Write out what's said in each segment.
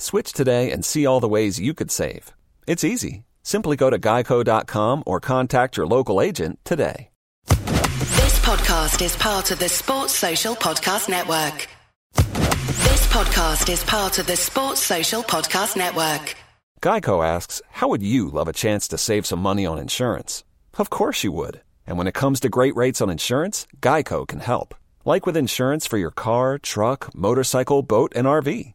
Switch today and see all the ways you could save. It's easy. Simply go to geico.com or contact your local agent today. This podcast is part of the Sports Social Podcast Network. This podcast is part of the Sports Social Podcast Network. Geico asks, How would you love a chance to save some money on insurance? Of course you would. And when it comes to great rates on insurance, Geico can help. Like with insurance for your car, truck, motorcycle, boat, and RV.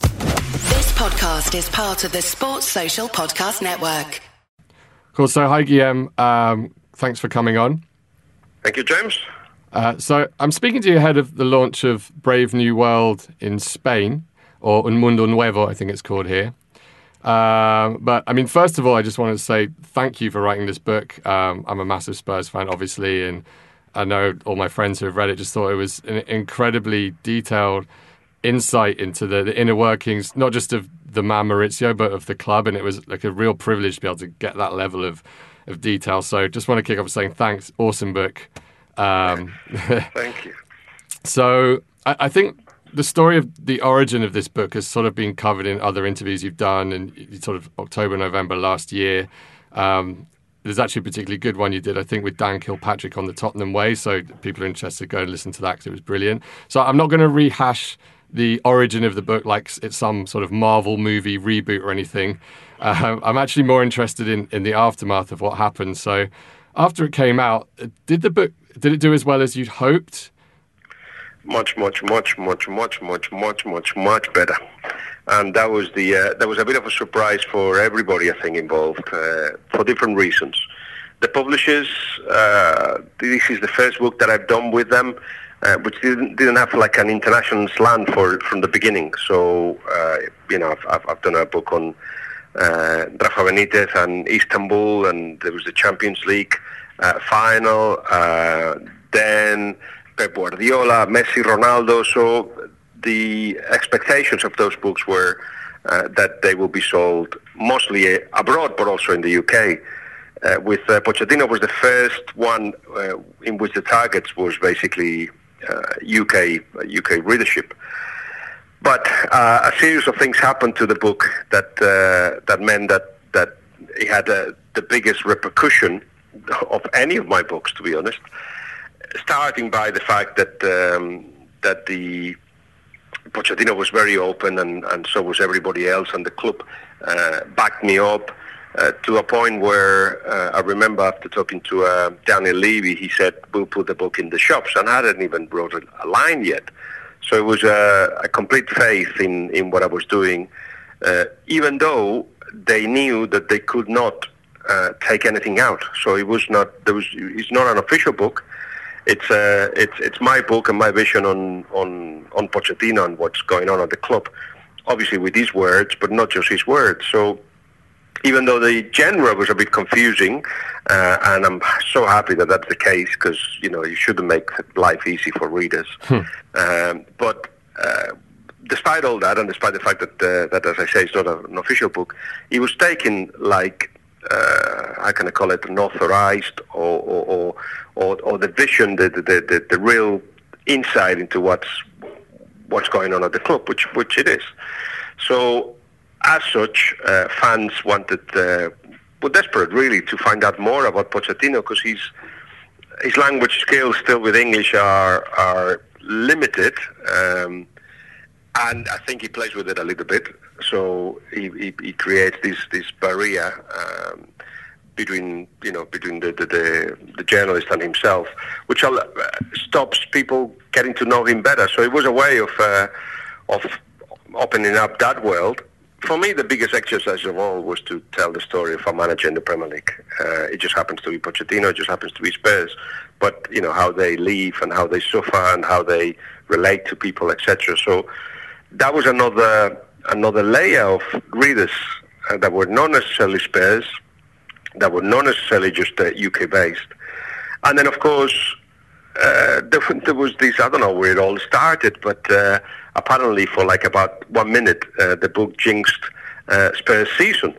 This podcast is part of the Sports Social Podcast Network. Cool. So, hi, Guillem. Um, thanks for coming on. Thank you, James. Uh, so, I'm speaking to you ahead of the launch of Brave New World in Spain, or Un Mundo Nuevo, I think it's called here. Um, but I mean, first of all, I just want to say thank you for writing this book. Um, I'm a massive Spurs fan, obviously, and I know all my friends who have read it just thought it was an incredibly detailed insight into the, the inner workings, not just of the man Mauricio, but of the club. And it was like a real privilege to be able to get that level of, of detail. So just want to kick off saying thanks. Awesome book. Um, Thank you. So I, I, think the story of the origin of this book has sort of been covered in other interviews you've done in sort of October, November last year. Um, there's actually a particularly good one you did, I think, with Dan Kilpatrick on the Tottenham Way. So people are interested, go and listen to that because it was brilliant. So I'm not going to rehash the origin of the book like it's some sort of Marvel movie reboot or anything. Uh, I'm actually more interested in, in the aftermath of what happened. So after it came out, did the book did it do as well as you'd hoped? much, much, much, much, much, much, much, much, much better. And that was the uh, that was a bit of a surprise for everybody, I think, involved uh, for different reasons. The publishers, uh, this is the first book that I've done with them, uh, which didn't didn't have like an international slant for from the beginning. So uh, you know, I've, I've, I've done a book on uh, Rafa Benitez and Istanbul, and there was the Champions League uh, final. Uh, then Pep Guardiola, Messi, Ronaldo. So the expectations of those books were uh, that they will be sold mostly abroad, but also in the UK. Uh, with Pochettino was the first one in which the targets was basically UK UK readership. But uh, a series of things happened to the book that uh, that meant that that it had uh, the biggest repercussion of any of my books, to be honest. Starting by the fact that um, that the Pochettino was very open, and, and so was everybody else, and the club uh, backed me up. Uh, to a point where uh, I remember after talking to uh, Daniel Levy, he said, we'll put the book in the shops, and I hadn't even wrote a, line yet. So it was a, complete faith in, in what I was doing, uh, even though they knew that they could not uh, take anything out. So it was not there was it's not an official book. It's it's it's my book and my vision on on on Pochettino and what's going on at the club. Obviously with his words, but not just his words. So even though the genre was a bit confusing, uh, and I'm so happy that that's the case because you know you shouldn't make life easy for readers. Hmm. Um, but uh, despite all that, and despite the fact that uh, that, as I say, it's not a, an official book, it was taken like uh, how can I call it, an authorized or, or, or, or the vision, the, the the, the real insight into what's what's going on at the club, which which it is. So as such, uh, fans wanted, uh, were desperate really to find out more about Pochettino because his his language skills still with English are are limited, um, and I think he plays with it a little bit. So he, he, he creates this this barrier. Um, between you know between the, the, the, the journalist and himself, which uh, stops people getting to know him better. So it was a way of uh, of opening up that world for me, the biggest exercise of all was to tell the story of a manager in the Premier League. Uh, it just happens to be Pochettino, it just happens to be Spurs. But, you know, how they live and how they suffer and how they relate to people, etc. So that was another another layer of readers uh, that were not necessarily Spurs, that were not necessarily just uh, UK-based. And then, of course, uh, there, there, was this, I don't know where it all started, but uh, apparently for like about one minute, uh, the book jinxed uh, Spurs season,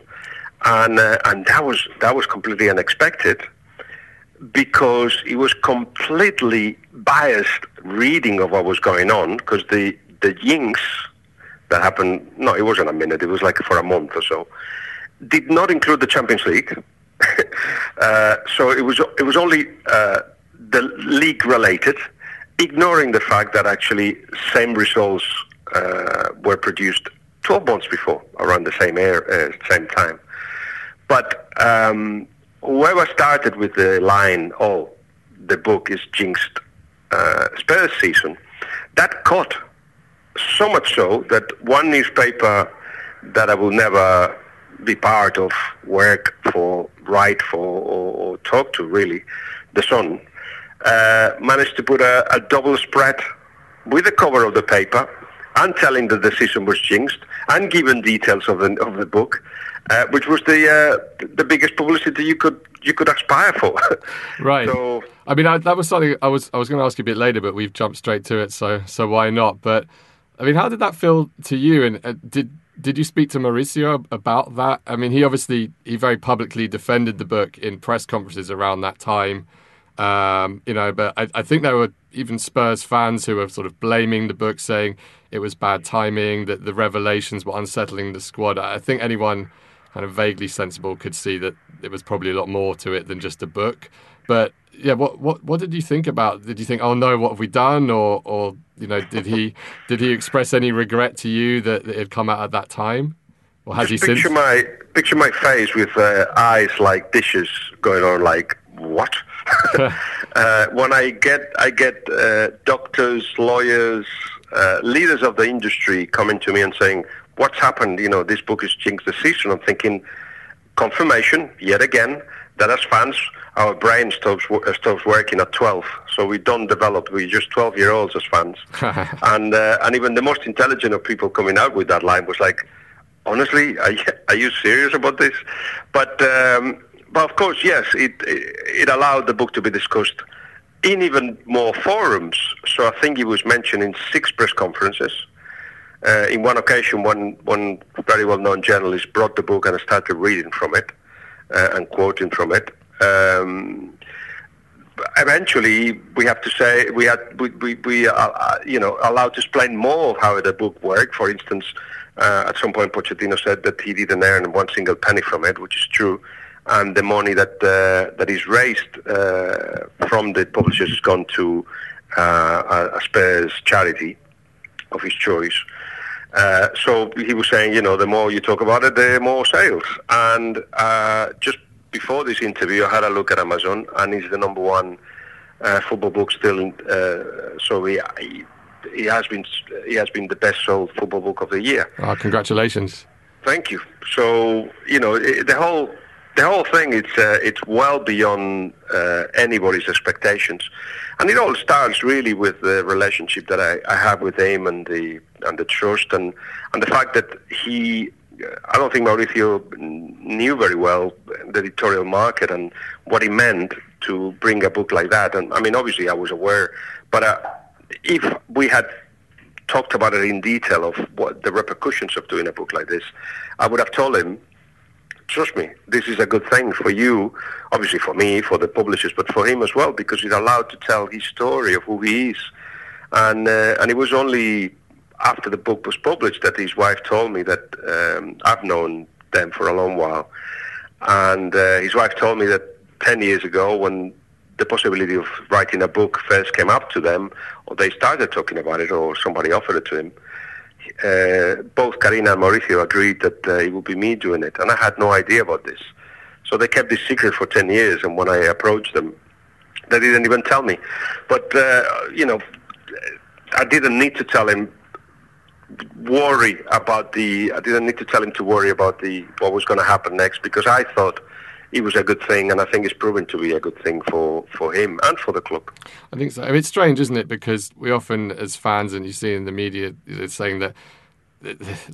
and uh, and that was that was completely unexpected because it was completely biased reading of what was going on because the the jinx that happened no it wasn't a minute it was like for a month or so did not include the Champions League. Uh, so it was it was only uh, the league related ignoring the fact that actually same results uh, were produced 12 months before, around the same air, uh, same time. But um, whoever started with the line, "Oh, the book is jinxed," uh, Spurs season, that caught so much so that one newspaper that I will never be part of, work for, write for, or, or talk to, really, the Sun, uh, managed to put a, a, double spread with the cover of the paper and telling the decision was jinxed and giving details of the of the book, uh, which was the uh, the biggest publicity you could you could aspire for. right. So, I mean, I, that was something I was I was going to ask you a bit later, but we've jumped straight to it, so so why not? But I mean, how did that feel to you? And uh, did did you speak to Mauricio about that? I mean, he obviously he very publicly defended the book in press conferences around that time. Um, you know, but I, I, think there were even Spurs fans who were sort of blaming the book, saying it was bad timing, that the revelations were unsettling the squad. I think anyone kind of vaguely sensible could see that it was probably a lot more to it than just a book. But yeah, what what what did you think about? Did you think, oh no, what have we done? Or or you know, did he did he express any regret to you that, that it had come out at that time? Or has Just he picture since? my picture my face with uh, eyes like dishes going on, like what? uh, when I get I get uh, doctors, lawyers, uh, leaders of the industry coming to me and saying, "What's happened? You know, this book is jinxed the season." I'm thinking, confirmation yet again that as fans, our brain stops uh, stops working at 12. So we don't develop. We're just 12 year olds as fans, and uh, and even the most intelligent of people coming out with that line was like, honestly, are you, are you serious about this? But um, but of course, yes, it it allowed the book to be discussed in even more forums. So I think it was mentioned in six press conferences. Uh, in one occasion, one one very well-known journalist brought the book and started reading from it uh, and quoting from it. Um, eventually, we have to say we had we we, we uh, uh, you know allowed to explain more of how the book worked. For instance, uh, at some point, Pochettino said that he didn't earn one single penny from it, which is true and the money that uh, that is raised uh, from the publishers has gone to uh, a Spurs charity of his choice. Uh, so he was saying, you know, the more you talk about it, the more sales. And uh, just before this interview, I had a look at Amazon, and he's the number one uh, football book still. so he, he has been he has been the best sold football book of the year. Oh, congratulations! Thank you. So you know the whole the whole thing it's uh, it's well beyond uh, anybody's expectations, and it all starts really with the relationship that I, I have with him and the and the trust and and the fact that he. I don't think Mauricio knew very well the editorial market and what he meant to bring a book like that. And I mean, obviously, I was aware, but uh, if we had talked about it in detail of what the repercussions of doing a book like this, I would have told him trust me, this is a good thing for you, obviously for me, for the publishers, but for him as well, because he's allowed to tell his story of who he is. And uh, and it was only after the book was published that his wife told me that um, I've known them for a long while, and uh, his wife told me that ten years ago, when the possibility of writing a book first came up to them, or they started talking about it, or somebody offered it to him uh, both Karina and Mauricio agreed that uh, it would be me doing it, and I had no idea about this. So they kept this secret for 10 years, and when I approached them, they didn't even tell me. But, uh, you know, I didn't need to tell him worry about the I didn't need to tell him to worry about the what was going to happen next because I thought it was a good thing, and I think it's proven to be a good thing for, for him and for the club. I think so. I mean, it's strange, isn't it? Because we often, as fans, and you see in the media, it's saying that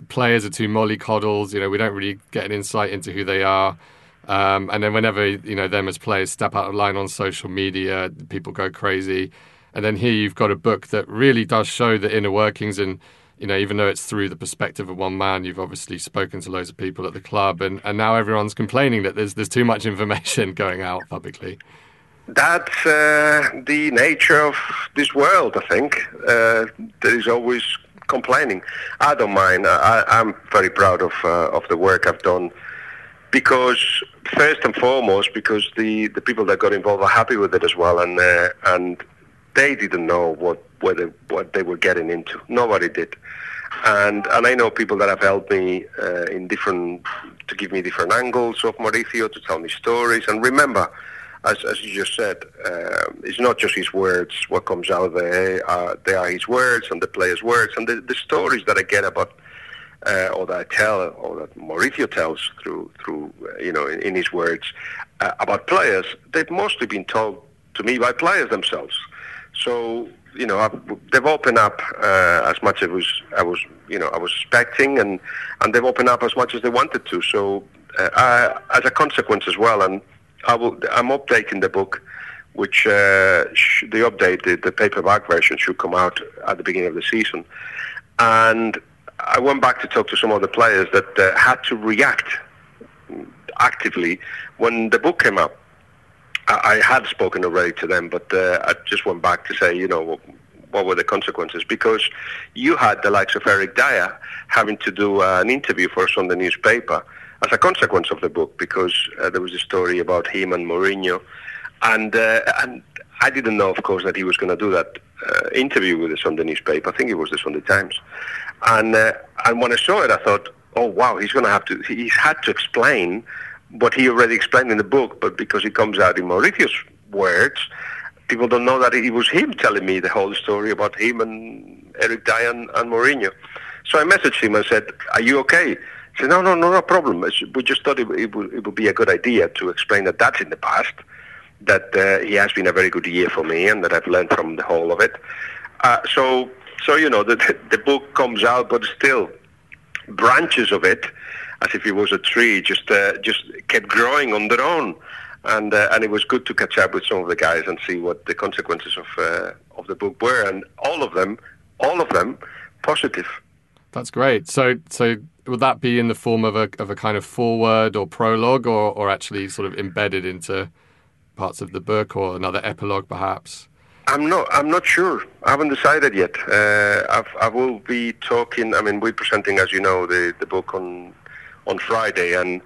players are too mollycoddles. You know, we don't really get an insight into who they are. Um, and then whenever you know them as players step out of line on social media, people go crazy. And then here you've got a book that really does show the inner workings and you know, even though it's through the perspective of one man, you've obviously spoken to loads of people at the club, and, and now everyone's complaining that there's there's too much information going out publicly. That's uh, the nature of this world, I think. Uh, there is always complaining. I don't mind. I, am very proud of uh, of the work I've done because first and foremost because the, the people that got involved are happy with it as well, and uh, and they didn't know what whether what they were getting into. Nobody did, and and I know people that have helped me uh, in different to give me different angles of Mauricio to tell me stories. And remember, as as you just said, uh, it's not just his words. What comes out there, uh, they are his words and the players' words and the, the stories that I get about. Uh, or that I tell, or that Mauricio tells through, through uh, you know, in, in his words uh, about players, they've mostly been told to me by players themselves. So you know, I've, they've opened up uh, as much as was, I was, you know, I was expecting, and and they've opened up as much as they wanted to. So, uh, I, as a consequence as well, and I will, I'm updating the book, which uh, sh- the updated the paperback version should come out at the beginning of the season, and I went back to talk to some of the players that uh, had to react actively when the book came out I, had spoken already to them, but uh, I just went back to say, you know, what, what were the consequences? Because you had the likes of Eric Dier having to do uh, an interview for us on the newspaper as a consequence of the book, because uh, there was a story about him and Mourinho, and uh, and I didn't know, of course, that he was going to do that uh, interview with us on the newspaper. I think it was the Sunday Times, and uh, and when I saw it, I thought, oh wow, he's going to have to. He's had to explain what he already explained in the book, but because it comes out in Mauricio's words, people don't know that it was him telling me the whole story about him and Eric and, and Mourinho. So I messaged him and said, "Are you okay?" He said, "No, no, no, no problem. We just thought it, it, would, it would be a good idea to explain that that's in the past, that uh, he has been a very good year for me, and that I've learned from the whole of it. Uh, so, so you know, the, the book comes out, but still, branches of it, as if it was a tree, just uh, just kept growing on their own." and uh, and it was good to catch up with some of the guys and see what the consequences of uh, of the book were, and all of them, all of them, positive. That's great. So, so would that be in the form of a of a kind of foreword or prologue, or or actually sort of embedded into parts of the book, or another epilogue, perhaps? I'm not. I'm not sure. I haven't decided yet. Uh, I've, I will be talking. I mean, we're presenting, as you know, the the book on on Friday, and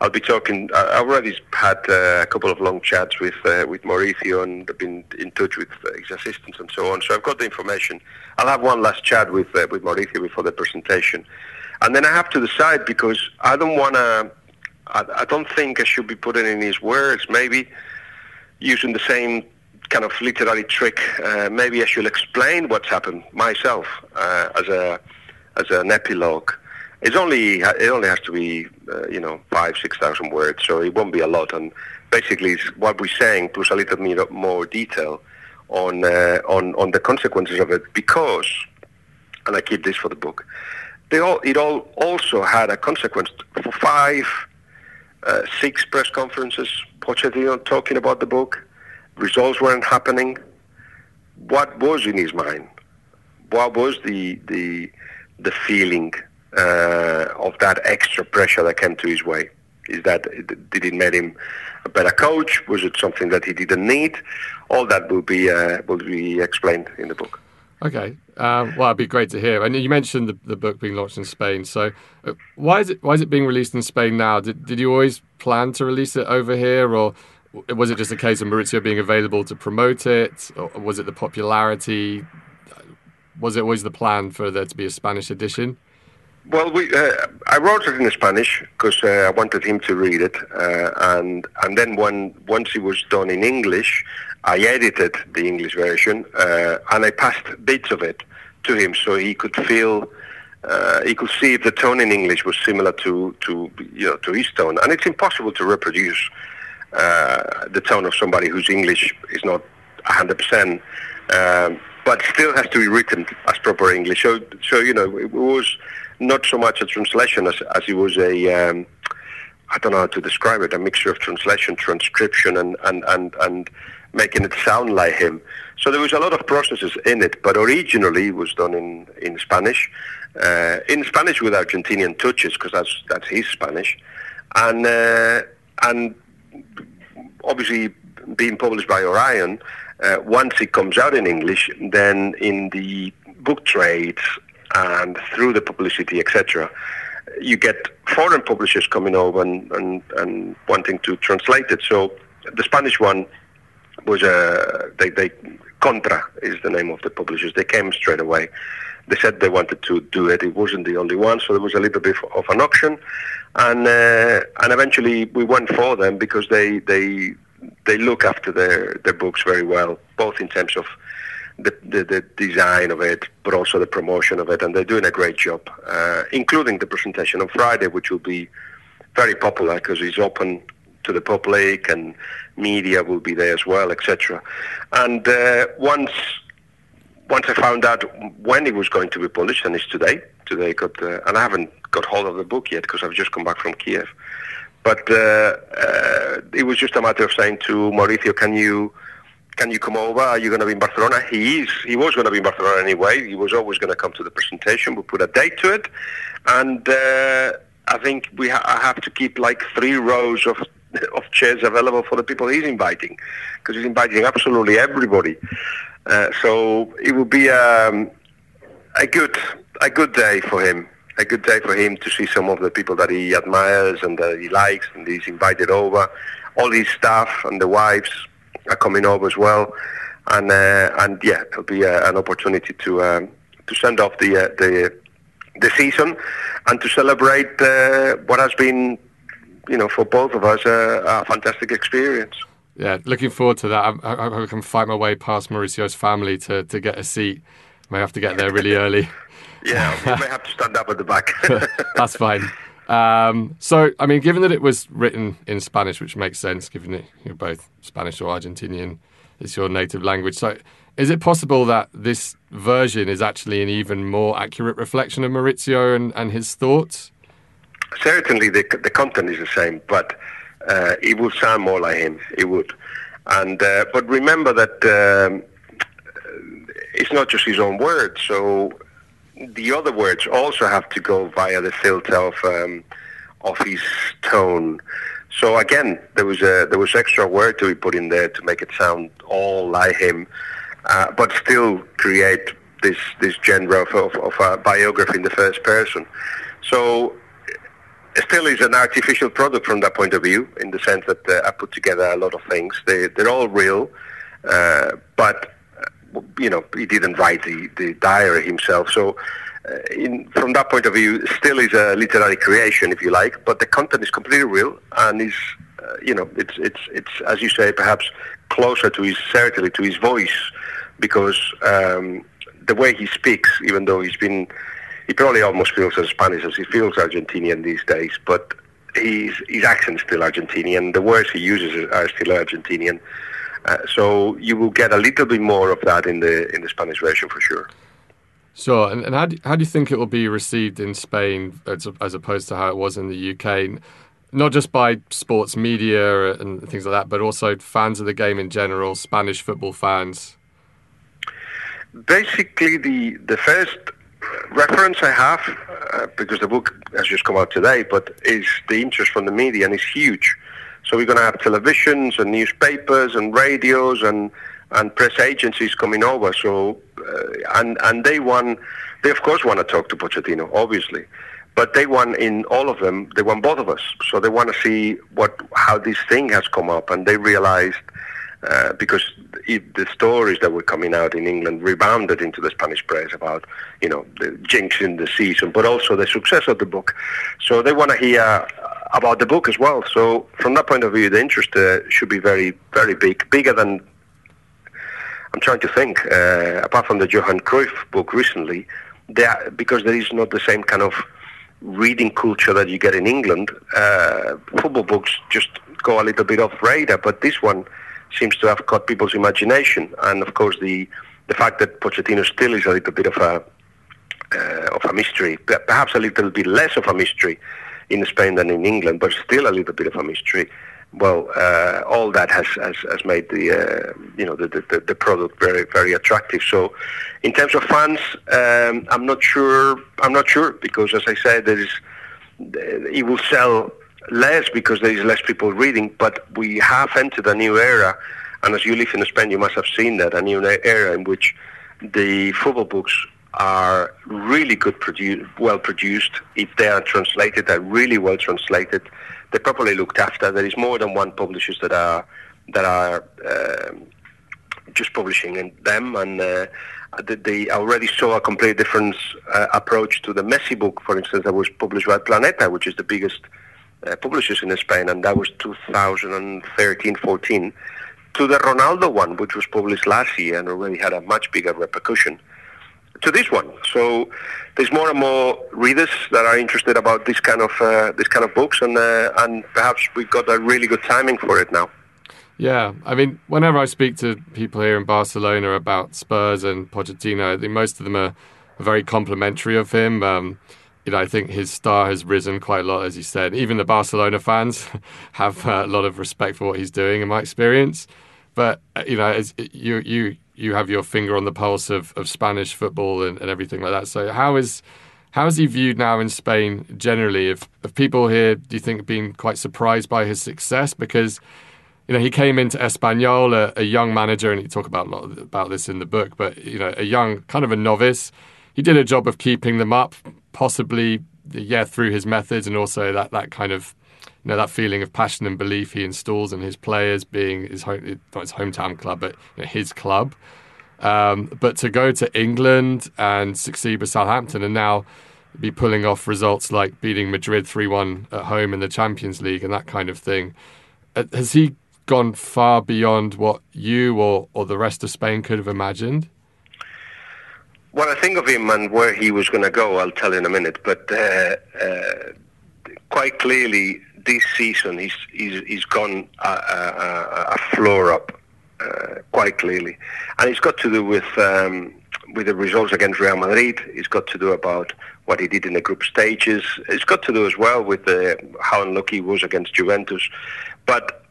I'll be talking. I already had uh, a couple of long chats with uh, with Mauricio, and I've been in touch with his assistants and so on. So I've got the information. I'll have one last chat with uh, with Mauricio before the presentation, and then I have to decide because I don't want to. I, I, don't think I should be putting in his words. Maybe using the same kind of literary trick. Uh, maybe I should explain what's happened myself uh, as a as an epilogue. It's only it only has to be uh, you know five six thousand words, so it won't be a lot. And basically, it's what we're saying plus a little bit more detail on uh, on on the consequences of it. Because, and I keep this for the book, they all it all also had a consequence for five, uh, six press conferences. Pochettino talking about the book, results weren't happening. What was in his mind? What was the the the feeling? Uh, of that extra pressure that came to his way? Is that did it make him a better coach? Was it something that he didn't need? All that will be uh, will be explained in the book. Okay, um, well, it'd be great to hear. And you mentioned the, the book being launched in Spain. So, uh, why is it why is it being released in Spain now? Did did you always plan to release it over here, or was it just a case of Mauricio being available to promote it, or was it the popularity? Was it always the plan for there to be a Spanish edition? Well, we, uh, I wrote it in Spanish because uh, I wanted him to read it, uh, and and then when once it was done in English, I edited the English version uh, and I passed bits of it to him so he could feel. Uh, he could see if the tone in English was similar to, to you know to his tone, and it's impossible to reproduce uh, the tone of somebody whose English is not 100 percent um, but still has to be written as proper English. So, so you know, it was not so much a translation as, as it was a, um, I don't know how to describe it, a mixture of translation, transcription, and, and, and, and making it sound like him. So there was a lot of processes in it, but originally it was done in, in Spanish, uh, in Spanish with Argentinian touches, because that's, that's his Spanish. And, uh, and obviously being published by Orion, uh, once it comes out in English, then in the book trades and through the publicity, etc., you get foreign publishers coming over and, and, and wanting to translate it. So the Spanish one was a they, they Contra is the name of the publishers. They came straight away. They said they wanted to do it. It wasn't the only one, so there was a little bit of an auction, and uh, and eventually we went for them because they they they look after their their books very well, both in terms of the, the, the, design of it, but also the promotion of it, and they're doing a great job, uh, including the presentation on Friday, which will be very popular because it's open to the public and media will be there as well, etc. And uh, once once I found out when it was going to be published, and it's today. Today got, uh, and I haven't got hold of the book yet because I've just come back from Kiev. But uh, uh, it was just a matter of saying to Mauricio, can you can you come over? Are you going to be in Barcelona? He is. He was going to be in Barcelona anyway. He was always going to come to the presentation. We put a date to it, and uh, I think we ha- I have to keep like three rows of of chairs available for the people he's inviting, because he's inviting absolutely everybody. Uh, so it will be um, a good a good day for him. A good day for him to see some of the people that he admires and that he likes, and he's invited over. All his staff and the wives are coming over as well, and uh, and yeah, it'll be uh, an opportunity to um, to send off the uh, the the season and to celebrate uh, what has been, you know, for both of us a fantastic experience. yeah, looking forward to that. I, I, I, can fight my way past Mauricio's family to, to get a seat. May have to get there really early. yeah, you may have to stand up at the back. That's fine. Um, so, I mean, given that it was written in Spanish, which makes sense, given that you're both Spanish or Argentinian, it's your native language. So, is it possible that this version is actually an even more accurate reflection of Mauricio and, and his thoughts? Certainly, the, the content is the same, but uh, it would sound more like him. It would. And uh, but remember that um, it's not just his own words. So the other words also have to go via the filter of um, of his tone. So again, there was a there was extra word to be put in there to make it sound all like him, uh, but still create this this genre of, of, of, a biography in the first person. So still is an artificial product from that point of view, in the sense that uh, I put together a lot of things. They they're all real, uh, but you know, he didn't write the, the diary himself. So, uh, in, from that point of view, still is a literary creation, if you like. But the content is completely real, and is, uh, you know, it's it's it's as you say, perhaps closer to his certainly to his voice, because um, the way he speaks, even though he's been, he probably almost feels as Spanish as he feels Argentinian these days, but. His, his accent is still Argentinian. The words he uses are still Argentinian. Uh, so you will get a little bit more of that in the in the Spanish version for sure. Sure, and, and how, do, how do you think it will be received in Spain as, as opposed to how it was in the UK? Not just by sports media and things like that, but also fans of the game in general, Spanish football fans. Basically, the the first reference I have, uh, because the book has just come out today, but is the interest from the media and it's huge. So we're going to have televisions and newspapers and radios and and press agencies coming over. So uh, and and they want they of course want to talk to Pochettino, obviously, but they want in all of them they want both of us. So they want to see what how this thing has come up, and they realized. Uh, because it, the stories that were coming out in England rebounded into the Spanish press about, you know, the jinx in the season, but also the success of the book. So they want to hear about the book as well. So from that point of view, the interest uh, should be very, very big, bigger than. I'm trying to think. Uh, apart from the Johan Cruyff book recently, there because there is not the same kind of reading culture that you get in England. Uh, football books just go a little bit off radar, but this one seems to have caught people's imagination, and of course the the fact that Pochettino still is a little bit of a uh, of a mystery, perhaps a little bit less of a mystery in Spain than in England, but still a little bit of a mystery. Well, uh, all that has, has, has made the uh, you know the, the, the product very very attractive. So, in terms of fans, um, I'm not sure. I'm not sure because, as I said, there is it will sell less because there is less people reading. But we have entered a new era, and as you live in Spain, you must have seen that a new era in which the football books are really good, produ- well produced. If they are translated, they're really well translated. They're properly looked after. There is more than one publishers that are that are um, just publishing in them, and uh, they already saw a completely different uh, approach to the Messi book, for instance, that was published by Planeta, which is the biggest uh, publishers in Spain, and that was 2013-14, to the Ronaldo one, which was published last year and already had a much bigger repercussion to this one. So there's more and more readers that are interested about this kind of uh, this kind of books, and uh, and perhaps we've got a really good timing for it now. Yeah, I mean, whenever I speak to people here in Barcelona about Spurs and Pochettino, I think most of them are very complimentary of him. Um, you know, I think his star has risen quite a lot, as you said. Even the Barcelona fans have a lot of respect for what he's doing, in my experience. But uh, you know, as you you you have your finger on the pulse of, of Spanish football and, and everything like that. So how is how is he viewed now in Spain generally? If, if people here, do you think, been quite surprised by his success? Because you know he came into Espanyol, a, a young manager, and you talk about a lot about this in the book. But you know, a young kind of a novice. He did a job of keeping them up, possibly yeah through his methods and also that that kind of you know that feeling of passion and belief he installs in his players, being his home, not his hometown club, but you know, his club. Um, but to go to England and succeed with Southampton, and now be pulling off results like beating Madrid three one at home in the Champions League and that kind of thing, uh, has he gone far beyond what you or, or the rest of Spain could have imagined? What I think of him and where he was going to go, I'll tell in a minute. But uh, uh, quite clearly, this season he's he's, gone a, a, a floor up uh, quite clearly, and it's got to do with um, with the results against Real Madrid. It's got to do about what he did in the group stages. It's got to do as well with the, how unlucky he was against Juventus, but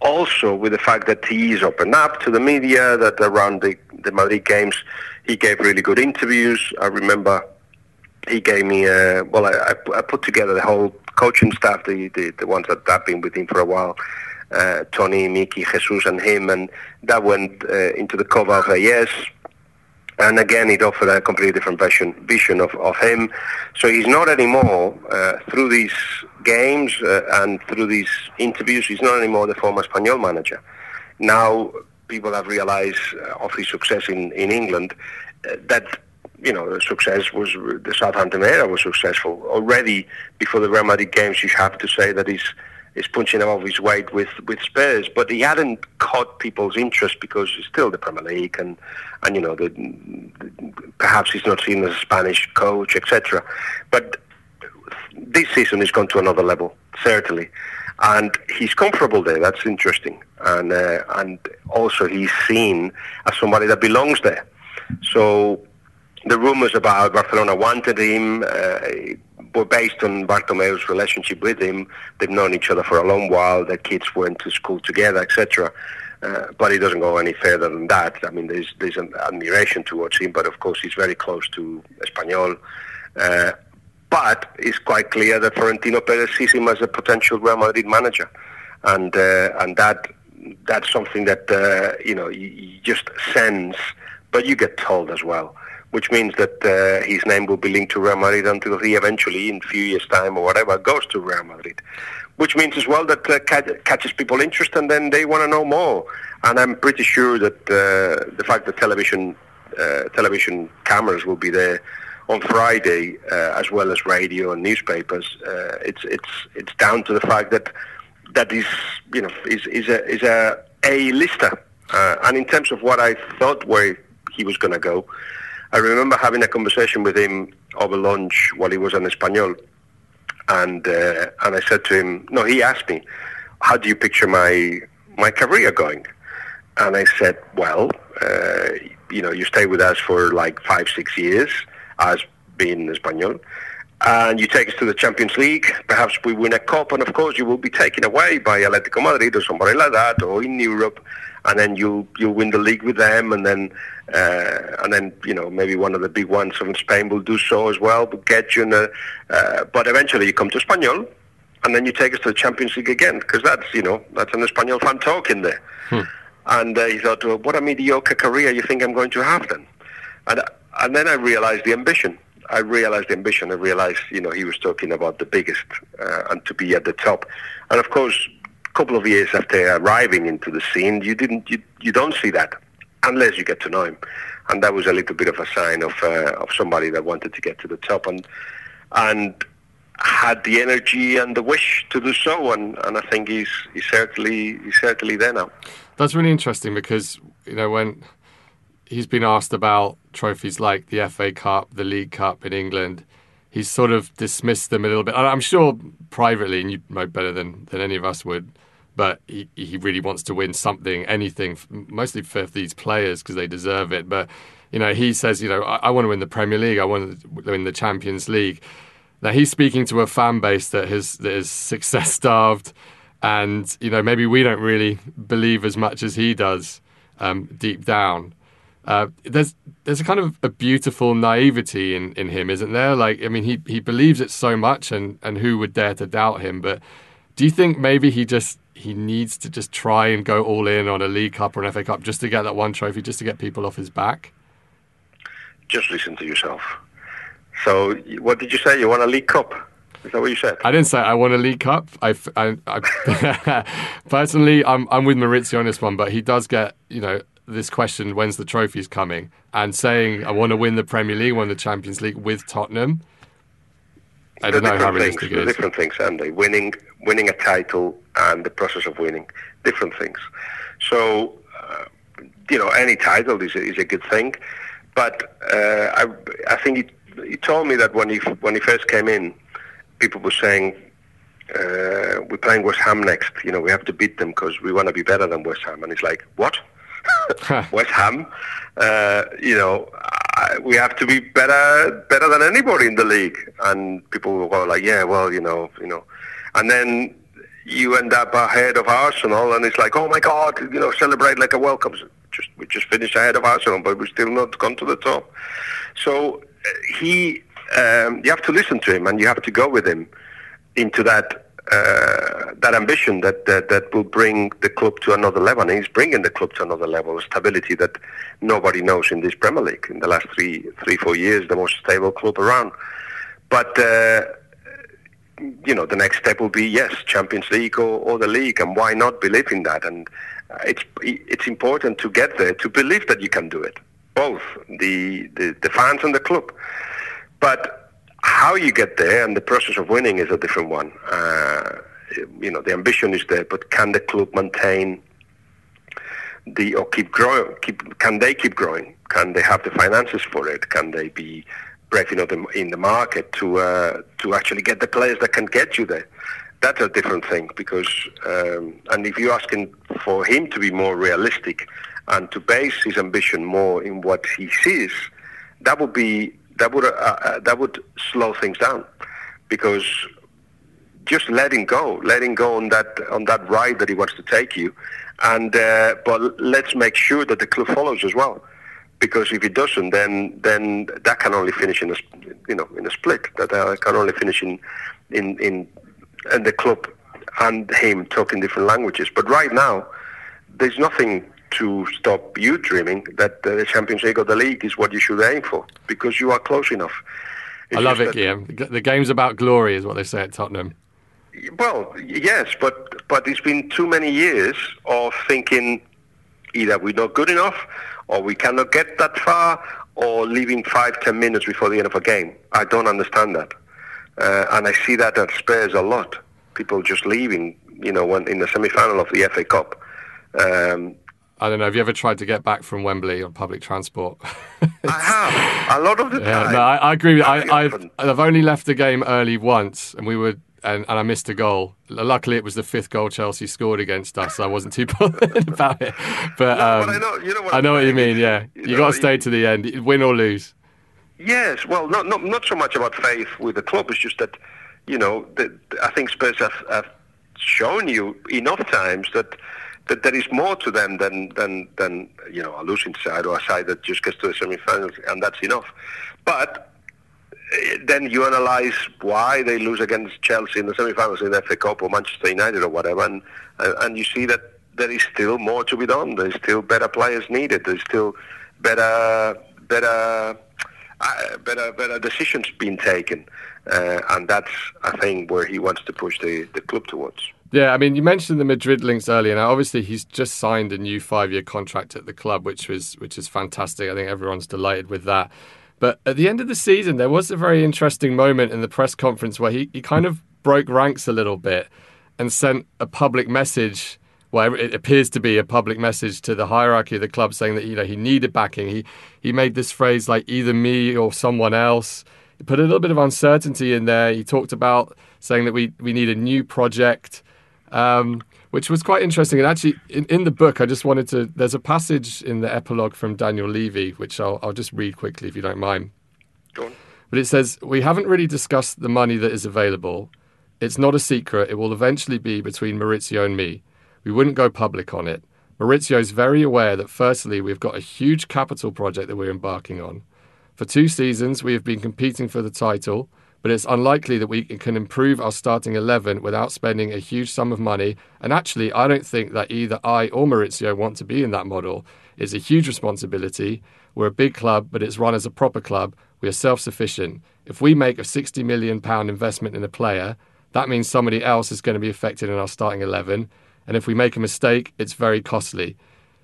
also with the fact that he's opened up to the media. That around the the Madrid games, he gave really good interviews. I remember he gave me a, well, I, I put together the whole coaching staff, the, the, the ones that have been with him for a while, uh, Tony, Miki, Jesus, and him, and that went uh, into the cover of a yes. And again, it offered a completely different vision, vision of, of him. So he's not anymore, uh, through these games uh, and through these interviews, he's not anymore the former Spanish manager. Now, people have realized uh, of his success in, in England uh, that you know, the success was the Southampton era was successful already before the Real Madrid games. You have to say that he's is punching above his weight with with Spurs, but he hadn't caught people's interest because he's still the Premier League, and and you know, the, the, perhaps he's not seen as a Spanish coach, etc. But this season he's gone to another level, certainly, and he's comfortable there. That's interesting, and uh, and also he's seen as somebody that belongs there. So the rumours about Barcelona wanted him uh, were based on Bartomeu's relationship with him. They've known each other for a long while. Their kids went to school together, etc. Uh, but it doesn't go any further than that. I mean, there's there's an admiration towards him, but of course he's very close to Espanyol. Uh, but it's quite clear that Florentino Perez sees him as a potential Real Madrid manager, and uh, and that that's something that uh, you know you, you just sense, but you get told as well which means that uh, his name will be linked to Real Madrid until he eventually, in a few years' time or whatever, goes to Real Madrid. Which means as well that uh, catches people interest and then they want to know more. And I'm pretty sure that uh, the fact that television uh, television cameras will be there on Friday, uh, as well as radio and newspapers, uh, it's it's it's down to the fact that that is you know is is a is a a lister. and in terms of what I thought where he was going to go. I remember having a conversation with him over lunch while he was in Espanyol, and uh, and I said to him, no, he asked me, how do you picture my my career going? And I said, well, uh, you know, you stay with us for like five, six years as being Espanyol, and you take us to the Champions League. Perhaps we win a cup, and of course you will be taken away by Atletico Madrid or somebody like that, or in Europe, and then you'll you'll win the league with them, and then uh, and then you know maybe one of the big ones from Spain will do so as well, but get you in a, uh, but eventually you come to Espanyol, and then you take us to the Champions League again, because that's you know that's an Espanyol fan talking there. Hmm. And uh, he thought, well, what a mediocre career you think I'm going to have then? And and then I realized the ambition. I realized the ambition. I realized, you know, he was talking about the biggest uh, and to be at the top. And of course, couple of years after arriving into the scene, you didn't, you, you don't see that unless you get to know him. And that was a little bit of a sign of uh, of somebody that wanted to get to the top and and had the energy and the wish to do so. And, and I think he's he's certainly he's certainly there now. That's really interesting because you know when he's been asked about trophies like the FA Cup, the League Cup in England. He's sort of dismissed them a little bit. I'm sure privately, and you know better than, than any of us would, but he, he really wants to win something, anything, mostly for these players because they deserve it. But you know, he says, you know, I, I, want to win the Premier League, I want to win the Champions League. Now he's speaking to a fan base that has that is success starved, and you know maybe we don't really believe as much as he does um, deep down. Uh, there's there's a kind of a beautiful naivety in, in him, isn't there? Like, I mean, he, he believes it so much, and, and who would dare to doubt him? But do you think maybe he just he needs to just try and go all in on a League Cup or an FA Cup just to get that one trophy, just to get people off his back? Just listen to yourself. So, what did you say? You want a League Cup? Is that what you said? I didn't say I want a League Cup. I, I, I personally, I'm I'm with Mauricio on this one, but he does get you know this question: when's the trophies coming? And saying I want to win the Premier League, win the Champions League with Tottenham. I don't know how realistic things, it is. Different things, Andy. Winning winning a title and the process of winning, different things. So, uh, you know, any title is a, is a good thing, but uh, I, I think he, he told me that when he when he first came in, people were saying uh, we're playing West Ham next. You know, we have to beat them because we want to be better than West Ham. And it's like, what? West Ham? Uh, you know, We have to be better better than anybody in the league. And people go like, yeah, well, you know, you know. And then you end up ahead of Arsenal, and it's like, oh my God, you know, celebrate like a welcome. Just we just finished ahead of Arsenal, but we're still not gone to the top. So uh, he, um, you have to listen to him, and you have to go with him into that uh, that ambition that, that that will bring the club to another level. And he's bringing the club to another level of stability that nobody knows in this Premier League in the last three three four years, the most stable club around. But uh, you know, the next step will be yes, Champions League or, or the league, and why not believe in that? And it's it's important to get there to believe that you can do it, both the the, the fans and the club. But how you get there and the process of winning is a different one. Uh, you know, the ambition is there, but can the club maintain the or keep growing? Keep can they keep growing? Can they have the finances for it? Can they be brave enough in the market to uh, to actually get the players that can get you there? That's a different thing because, um, and if you're asking for him to be more realistic and to base his ambition more in what he sees, that would be that would uh, uh, that would slow things down because just letting go, letting go on that on that ride that he wants to take you, and uh, but let's make sure that the club follows as well, because if it doesn't, then then that can only finish in a you know in a split. That uh, can only finish in in in, in the club and him talking different languages. But right now, there's nothing to stop you dreaming that the Champions League or the league is what you should aim for because you are close enough. It's I love it, Guillem. The game's about glory, is what they say at Tottenham. Well, yes, but but it's been too many years of thinking either we're not good enough, or we cannot get that far, or leaving five ten minutes before the end of a game. I don't understand that, uh, and I see that at Spurs a lot. People just leaving, you know, when in the semi-final of the FA Cup. Um, I don't know. Have you ever tried to get back from Wembley on public transport? I have a lot of the yeah, time. No, I, I agree. I, have I've only left the game early once, and we were and, and I missed a goal. Luckily, it was the fifth goal Chelsea scored against us, so I wasn't too bothered about it. But, um, but I know, you know what, I know what you mean. Yeah, you, you got to stay to the end, win or lose. Yes, well, not not not so much about faith with the club. It's just that you know, the, I think Spurs have, have shown you enough times that that there is more to them than than than you know a losing side or a side that just gets to the semi-finals and that's enough. But eh, then you analyze why they lose against Chelsea in the semi-finals in the FA Cup or Manchester United or whatever, and and you see that there is still more to be done. There's still better players needed. There's still better better. Uh, better, better decisions being taken, uh, and that's I think where he wants to push the, the club towards. Yeah, I mean, you mentioned the Madrid links earlier. Now, obviously, he's just signed a new five-year contract at the club, which was which is fantastic. I think everyone's delighted with that. But at the end of the season, there was a very interesting moment in the press conference where he, he kind of broke ranks a little bit and sent a public message. Well, it appears to be a public message to the hierarchy of the club, saying that you know he needed backing. He he made this phrase like either me or someone else. He put a little bit of uncertainty in there. He talked about saying that we we need a new project um, which was quite interesting. And actually, in, in the book, I just wanted to. There's a passage in the epilogue from Daniel Levy, which I'll, I'll just read quickly if you don't mind. Go on. But it says, We haven't really discussed the money that is available. It's not a secret. It will eventually be between Mauricio and me. We wouldn't go public on it. Mauricio is very aware that, firstly, we've got a huge capital project that we're embarking on. For two seasons, we have been competing for the title but it's unlikely that we can improve our starting 11 without spending a huge sum of money. And actually, I don't think that either I or Mauricio want to be in that model. It's a huge responsibility. We're a big club, but it's run as a proper club. We are self sufficient. If we make a £60 million investment in a player, that means somebody else is going to be affected in our starting 11. And if we make a mistake, it's very costly.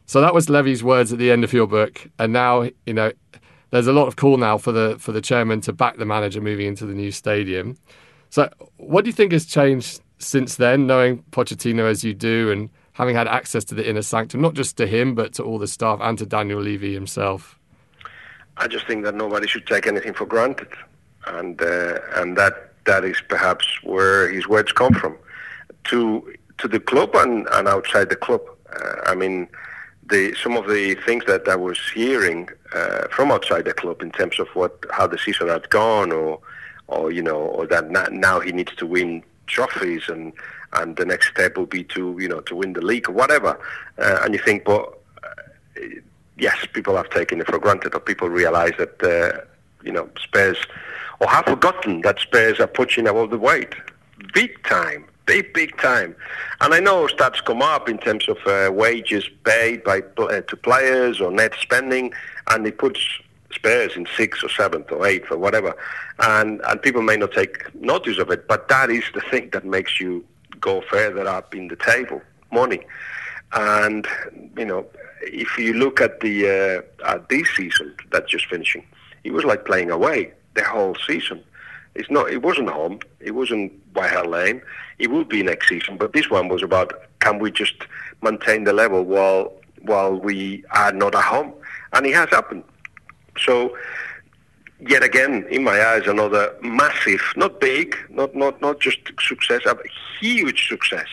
So that was Levy's words at the end of your book. And now, you know, there's a lot of call now for the for the chairman to back the manager moving into the new stadium. So, what do you think has changed since then, knowing Pochettino as you do and having had access to the inner sanctum, not just to him, but to all the staff and to Daniel Levy himself? I just think that nobody should take anything for granted, and uh, and that that is perhaps where his words come from, to to the club and, and outside the club. Uh, I mean, the some of the things that I was hearing uh, from outside the club in terms of what how the season had gone, or or you know, or that now he needs to win trophies and and the next step will be to you know to win the league or whatever. Uh, and you think, but uh, yes, people have taken it for granted, or people realise that uh, you know Spurs or have forgotten that Spurs are pushing above the weight, big time. Big, big time, and I know stats come up in terms of uh, wages paid by uh, to players or net spending, and it puts Spurs in sixth or seventh or eighth or whatever, and and people may not take notice of it, but that is the thing that makes you go further up in the table, money. And, you know, if you look at the uh, at this season that's just finishing, it was like playing away the whole season. It's not. It wasn't home. It wasn't White Lane. It will be next season. But this one was about can we just maintain the level while while we are not at home, and it has happened. So yet again, in my eyes, another massive, not big, not not not just success, a huge success.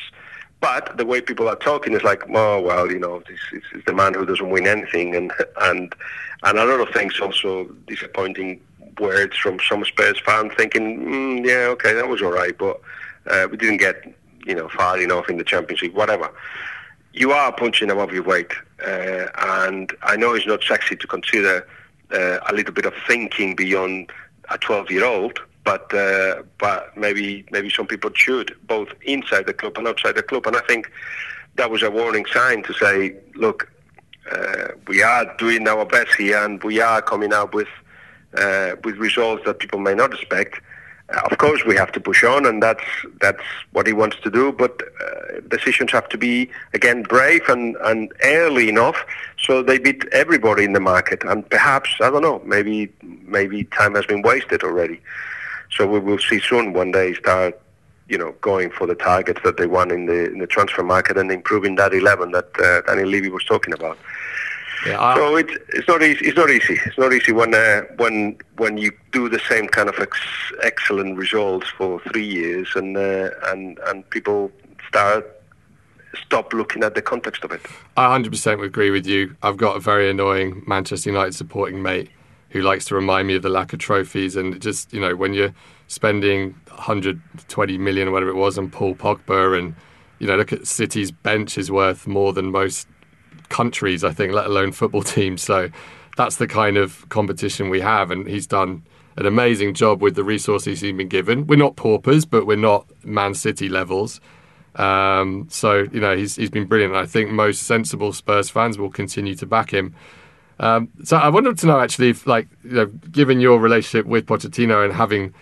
But the way people are talking is like, oh well, you know, this, this is the man who doesn't win anything, and and and a lot of things also disappointing words from some Spurs fans thinking, mm, yeah, okay, that was all right, but uh, we didn't get you know far enough in the championship, whatever. You are punching above your weight, uh, and I know it's not sexy to consider uh, a little bit of thinking beyond a 12-year-old, but uh, but maybe maybe some people should both inside the club and outside the club, and I think that was a warning sign to say, look, uh, we are doing our best here, and we are coming out with uh, with results that people may not expect of course we have to push on, and that's that's what he wants to do. But uh, decisions have to be again brave and, and early enough, so they beat everybody in the market. And perhaps I don't know, maybe maybe time has been wasted already. So we will see soon when they start, you know, going for the targets that they want in the in the transfer market and improving that eleven that uh, Daniel Levy was talking about. Yeah, so it's it's not easy. It's not easy. It's not easy when uh, when when you do the same kind of ex- excellent results for three years and uh, and and people start stop looking at the context of it. I 100% agree with you. I've got a very annoying Manchester United supporting mate who likes to remind me of the lack of trophies and just you know when you're spending 120 million or whatever it was on Paul Pogba and you know look at City's bench is worth more than most countries, I think, let alone football teams. So that's the kind of competition we have, and he's done an amazing job with the resources he's been given. We're not paupers, but we're not Man City levels. Um, so you know he's he's been brilliant. I think most sensible Spurs fans will continue to back him. Um, so I wanted to know actually, if, like, you know, given your relationship with Pochettino and having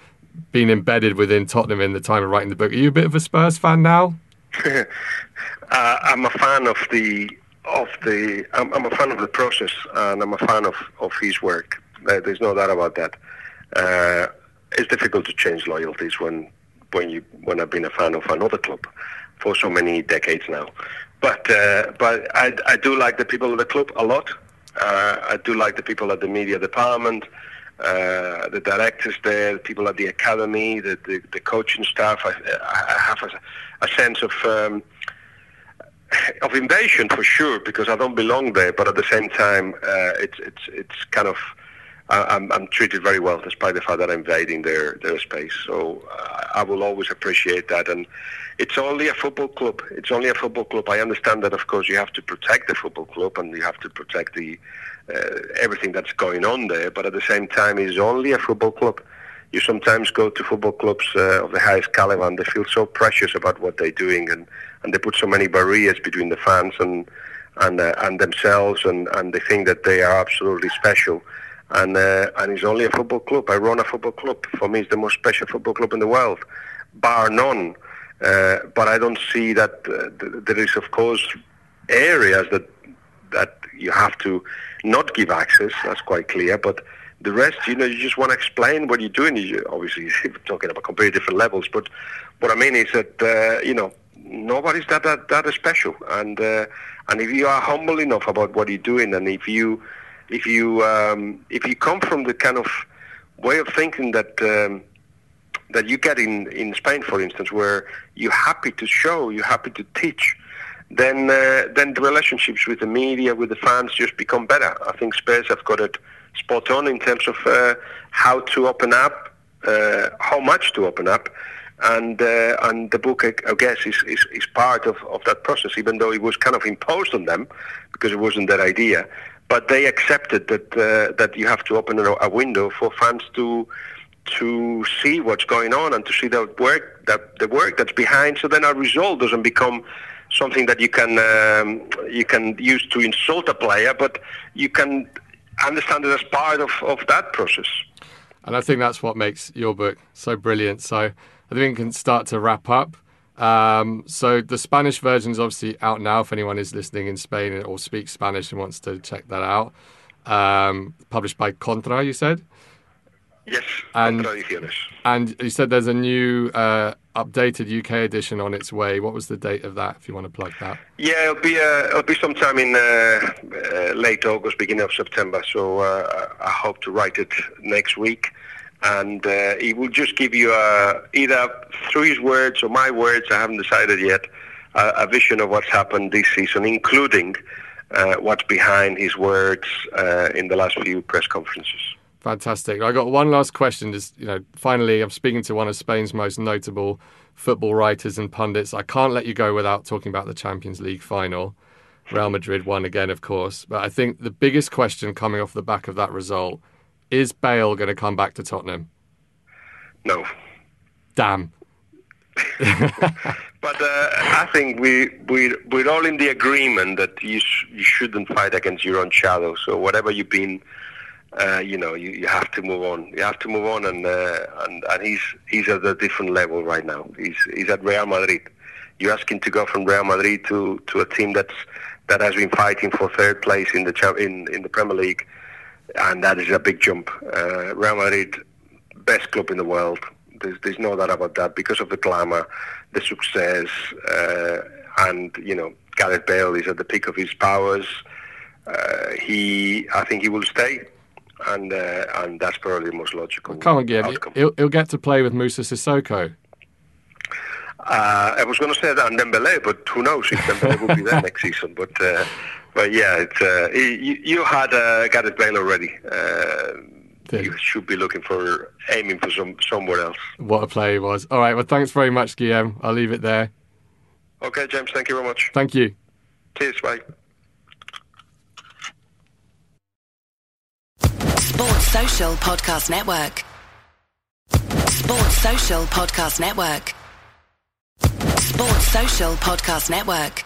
been embedded within Tottenham in the time of writing the book, are you a bit of a Spurs fan now? uh, I'm a fan of the of the. I'm, I'm, a fan of the process, and I'm a fan of, of his work. there's no doubt about that. Uh, it's difficult to change loyalties when when you when I've been a fan of another club for so many decades now. But uh, but I, I do like the people of the club a lot. Uh, I do like the people at the media department, uh, the directors there, the people at the academy, the the, the coaching staff. I, I have a, a sense of. Um, of invasion for sure because I don't belong there, but at the same time, uh, it's it's it's kind of I'm, I'm treated very well despite the fact that I'm invading their their space. So uh, I will always appreciate that, and it's only a football club. It's only a football club. I understand that, of course, you have to protect the football club and you have to protect the uh, everything that's going on there. But at the same time, it's only a football club you sometimes go to football clubs uh, of the highest caliber and they feel so precious about what they're doing and, and they put so many barriers between the fans and and uh, and themselves and, and they think that they are absolutely special and uh, and it's only a football club. I run a football club. For me, it's the most special football club in the world, bar none. Uh, but I don't see that uh, th- there is, of course, areas that that you have to not give access. That's quite clear. But the rest, you know, you just want to explain what you're doing. You obviously you're talking about completely different levels, but what I mean is that uh, you know nobody's that that, that special, and uh, and if you are humble enough about what you're doing, and if you if you um, if you come from the kind of way of thinking that um, that you get in in Spain, for instance, where you're happy to show, you're happy to teach, then uh, then the relationships with the media, with the fans, just become better. I think Spurs have got it spot on in terms of uh, how to open up, uh, how much to open up, and uh, and the book, I guess, is, is, is part of, of that process, even though it was kind of imposed on them because it wasn't their idea. But they accepted that uh, that you have to open a, a window for fans to to see what's going on and to see the work that the work that's behind. So then our result doesn't become something that you can um, you can use to insult a player, but you can understand it as part of, of that process. And I think that's what makes your book so brilliant. So I think we can start to wrap up. Um, so the Spanish version is obviously out now if anyone is listening in Spain or speaks Spanish and wants to check that out. Um, published by Contra, you said? Yes, and, and you said there's a new uh, updated UK edition on its way. What was the date of that, if you want to plug that? Yeah, it'll be uh, it'll be sometime in uh, uh late August, beginning of September. So uh, I hope to write it next week, and uh, it will just give you uh, either through his words or my words. I haven't decided yet. a vision of what's happened this season, including uh, what's behind his words uh, in the last few press conferences. Fantastic. I got one last question. Just you know, finally, I'm speaking to one of Spain's most notable football writers and pundits. I can't let you go without talking about the Champions League final. Real Madrid won again, of course. But I think the biggest question coming off the back of that result is Bale going to come back to Tottenham? No. Damn. but uh, I think we we we're all in the agreement that you sh- you shouldn't fight against your own shadow. So whatever you've been uh, you know, you, you have to move on. You have to move on, and uh, and and he's he's at a different level right now. He's he's at Real Madrid. You ask him to go from Real Madrid to, to a team that's that has been fighting for third place in the in in the Premier League, and that is a big jump. Uh, Real Madrid, best club in the world. There's there's no doubt about that because of the glamour, the success, uh, and you know Gareth Bale is at the peak of his powers. Uh, he, I think he will stay and uh, and that's probably the most logical. Come on, Guillem. He'll, he'll, get to play with Moussa Sissoko. Uh, I was going to say that on Dembele, but who knows if Dembele will be there next season. But uh, but yeah, it's, uh, you, you, had uh, Gareth Bale already. Uh, you should be looking for aiming for some somewhere else. What a play he was! All right, well, thanks very much, Guillem. I'll leave it there. Okay, James. Thank you very much. Thank you. Cheers. Bye. Sports Social Podcast Network. Sports Social Podcast Network. Sports Social Podcast Network.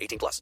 18 plus.